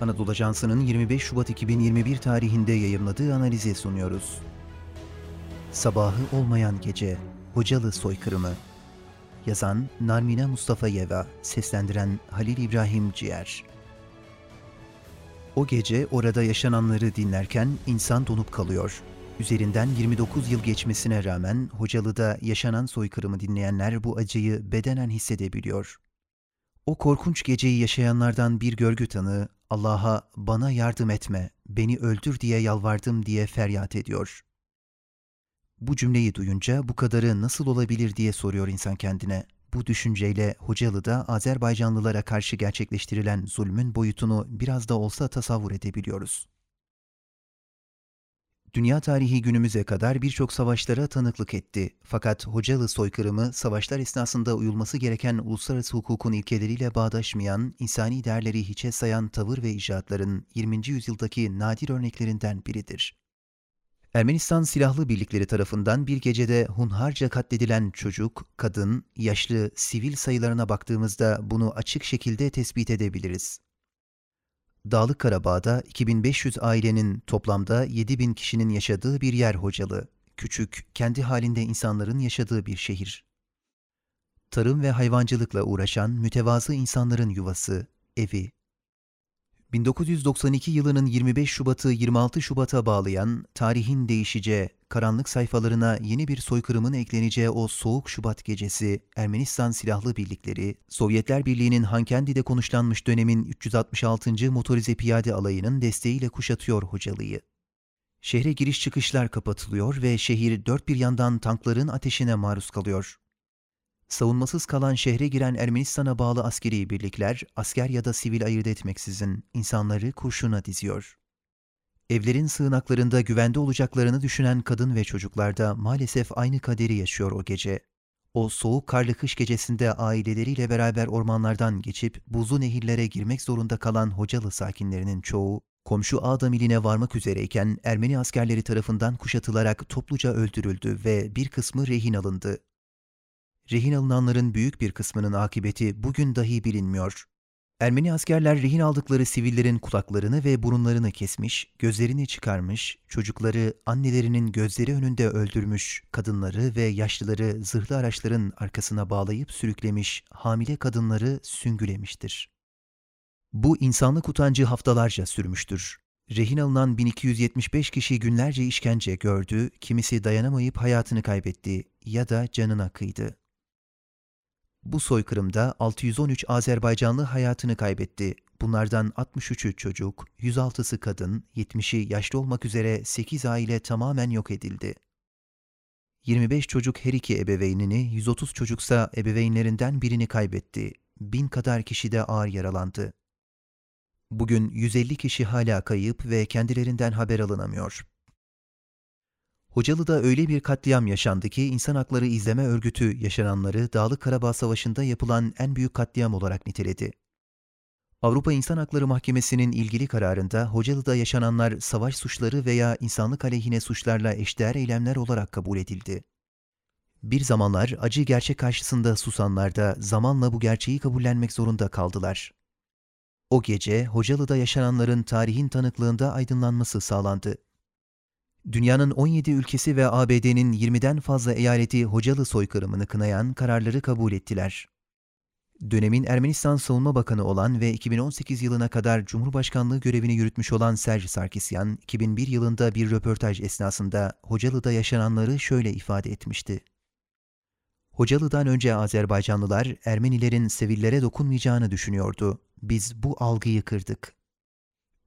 Anadolu Ajansı'nın 25 Şubat 2021 tarihinde yayımladığı analizi sunuyoruz. Sabahı olmayan gece, Hocalı soykırımı. Yazan Narmina Mustafa Yeva, seslendiren Halil İbrahim Ciğer. O gece orada yaşananları dinlerken insan donup kalıyor. Üzerinden 29 yıl geçmesine rağmen Hocalı'da yaşanan soykırımı dinleyenler bu acıyı bedenen hissedebiliyor. O korkunç geceyi yaşayanlardan bir görgü tanığı Allah'a bana yardım etme, beni öldür diye yalvardım diye feryat ediyor. Bu cümleyi duyunca bu kadarı nasıl olabilir diye soruyor insan kendine. Bu düşünceyle Hocalı'da Azerbaycanlılara karşı gerçekleştirilen zulmün boyutunu biraz da olsa tasavvur edebiliyoruz. Dünya tarihi günümüze kadar birçok savaşlara tanıklık etti. Fakat Hocalı soykırımı savaşlar esnasında uyulması gereken uluslararası hukukun ilkeleriyle bağdaşmayan, insani değerleri hiçe sayan tavır ve icraatların 20. yüzyıldaki nadir örneklerinden biridir. Ermenistan silahlı birlikleri tarafından bir gecede hunharca katledilen çocuk, kadın, yaşlı, sivil sayılarına baktığımızda bunu açık şekilde tespit edebiliriz. Dağlık Karabağ'da 2500 ailenin toplamda 7000 kişinin yaşadığı bir yer Hocalı. Küçük, kendi halinde insanların yaşadığı bir şehir. Tarım ve hayvancılıkla uğraşan mütevazı insanların yuvası, evi. 1992 yılının 25 Şubat'ı 26 Şubat'a bağlayan, tarihin değişeceği, karanlık sayfalarına yeni bir soykırımın ekleneceği o soğuk Şubat gecesi, Ermenistan Silahlı Birlikleri, Sovyetler Birliği'nin Hankendi'de konuşlanmış dönemin 366. Motorize Piyade Alayı'nın desteğiyle kuşatıyor Hocalı'yı. Şehre giriş çıkışlar kapatılıyor ve şehir dört bir yandan tankların ateşine maruz kalıyor. Savunmasız kalan şehre giren Ermenistan'a bağlı askeri birlikler, asker ya da sivil ayırt etmeksizin insanları kurşuna diziyor. Evlerin sığınaklarında güvende olacaklarını düşünen kadın ve çocuklar da maalesef aynı kaderi yaşıyor o gece. O soğuk karlı kış gecesinde aileleriyle beraber ormanlardan geçip buzlu nehirlere girmek zorunda kalan Hocalı sakinlerinin çoğu, komşu Adamiline varmak üzereyken Ermeni askerleri tarafından kuşatılarak topluca öldürüldü ve bir kısmı rehin alındı. Rehin alınanların büyük bir kısmının akıbeti bugün dahi bilinmiyor. Ermeni askerler rehin aldıkları sivillerin kulaklarını ve burunlarını kesmiş, gözlerini çıkarmış, çocukları annelerinin gözleri önünde öldürmüş, kadınları ve yaşlıları zırhlı araçların arkasına bağlayıp sürüklemiş, hamile kadınları süngülemiştir. Bu insanlık utancı haftalarca sürmüştür. Rehin alınan 1275 kişi günlerce işkence gördü, kimisi dayanamayıp hayatını kaybetti ya da canına kıydı. Bu soykırımda 613 Azerbaycanlı hayatını kaybetti. Bunlardan 63'ü çocuk, 106'sı kadın, 70'i yaşlı olmak üzere 8 aile tamamen yok edildi. 25 çocuk her iki ebeveynini, 130 çocuksa ebeveynlerinden birini kaybetti. Bin kadar kişi de ağır yaralandı. Bugün 150 kişi hala kayıp ve kendilerinden haber alınamıyor. Hocalı'da öyle bir katliam yaşandı ki İnsan Hakları İzleme Örgütü yaşananları Dağlık Karabağ Savaşı'nda yapılan en büyük katliam olarak niteledi. Avrupa İnsan Hakları Mahkemesi'nin ilgili kararında Hocalı'da yaşananlar savaş suçları veya insanlık aleyhine suçlarla eşdeğer eylemler olarak kabul edildi. Bir zamanlar acı gerçek karşısında susanlar da zamanla bu gerçeği kabullenmek zorunda kaldılar. O gece Hocalı'da yaşananların tarihin tanıklığında aydınlanması sağlandı dünyanın 17 ülkesi ve ABD'nin 20'den fazla eyaleti Hocalı soykırımını kınayan kararları kabul ettiler. Dönemin Ermenistan Savunma Bakanı olan ve 2018 yılına kadar Cumhurbaşkanlığı görevini yürütmüş olan Serge Sarkisyan, 2001 yılında bir röportaj esnasında Hocalı'da yaşananları şöyle ifade etmişti. Hocalı'dan önce Azerbaycanlılar Ermenilerin Sevillere dokunmayacağını düşünüyordu. Biz bu algıyı kırdık.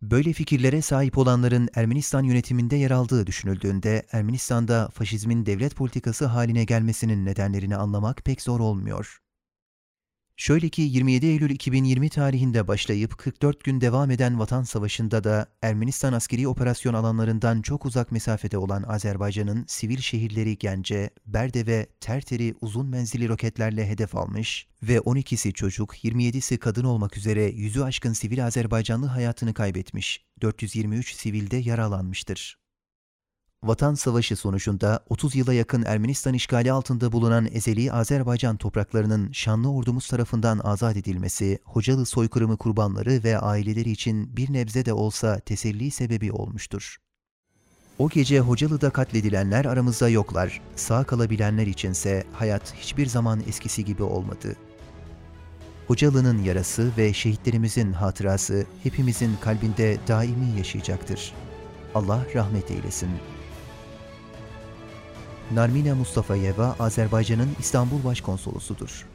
Böyle fikirlere sahip olanların Ermenistan yönetiminde yer aldığı düşünüldüğünde Ermenistan'da faşizmin devlet politikası haline gelmesinin nedenlerini anlamak pek zor olmuyor. Şöyle ki 27 Eylül 2020 tarihinde başlayıp 44 gün devam eden Vatan Savaşı'nda da Ermenistan askeri operasyon alanlarından çok uzak mesafede olan Azerbaycan'ın sivil şehirleri Gence, Berde ve Terter'i uzun menzilli roketlerle hedef almış ve 12'si çocuk, 27'si kadın olmak üzere yüzü aşkın sivil Azerbaycanlı hayatını kaybetmiş, 423 sivilde yaralanmıştır. Vatan Savaşı sonucunda 30 yıla yakın Ermenistan işgali altında bulunan ezeli Azerbaycan topraklarının şanlı ordumuz tarafından azat edilmesi, Hocalı soykırımı kurbanları ve aileleri için bir nebze de olsa teselli sebebi olmuştur. O gece Hocalı'da katledilenler aramızda yoklar, sağ kalabilenler içinse hayat hiçbir zaman eskisi gibi olmadı. Hocalı'nın yarası ve şehitlerimizin hatırası hepimizin kalbinde daimi yaşayacaktır. Allah rahmet eylesin. Narmina Mustafayeva, Azerbaycan'ın İstanbul Başkonsolosudur.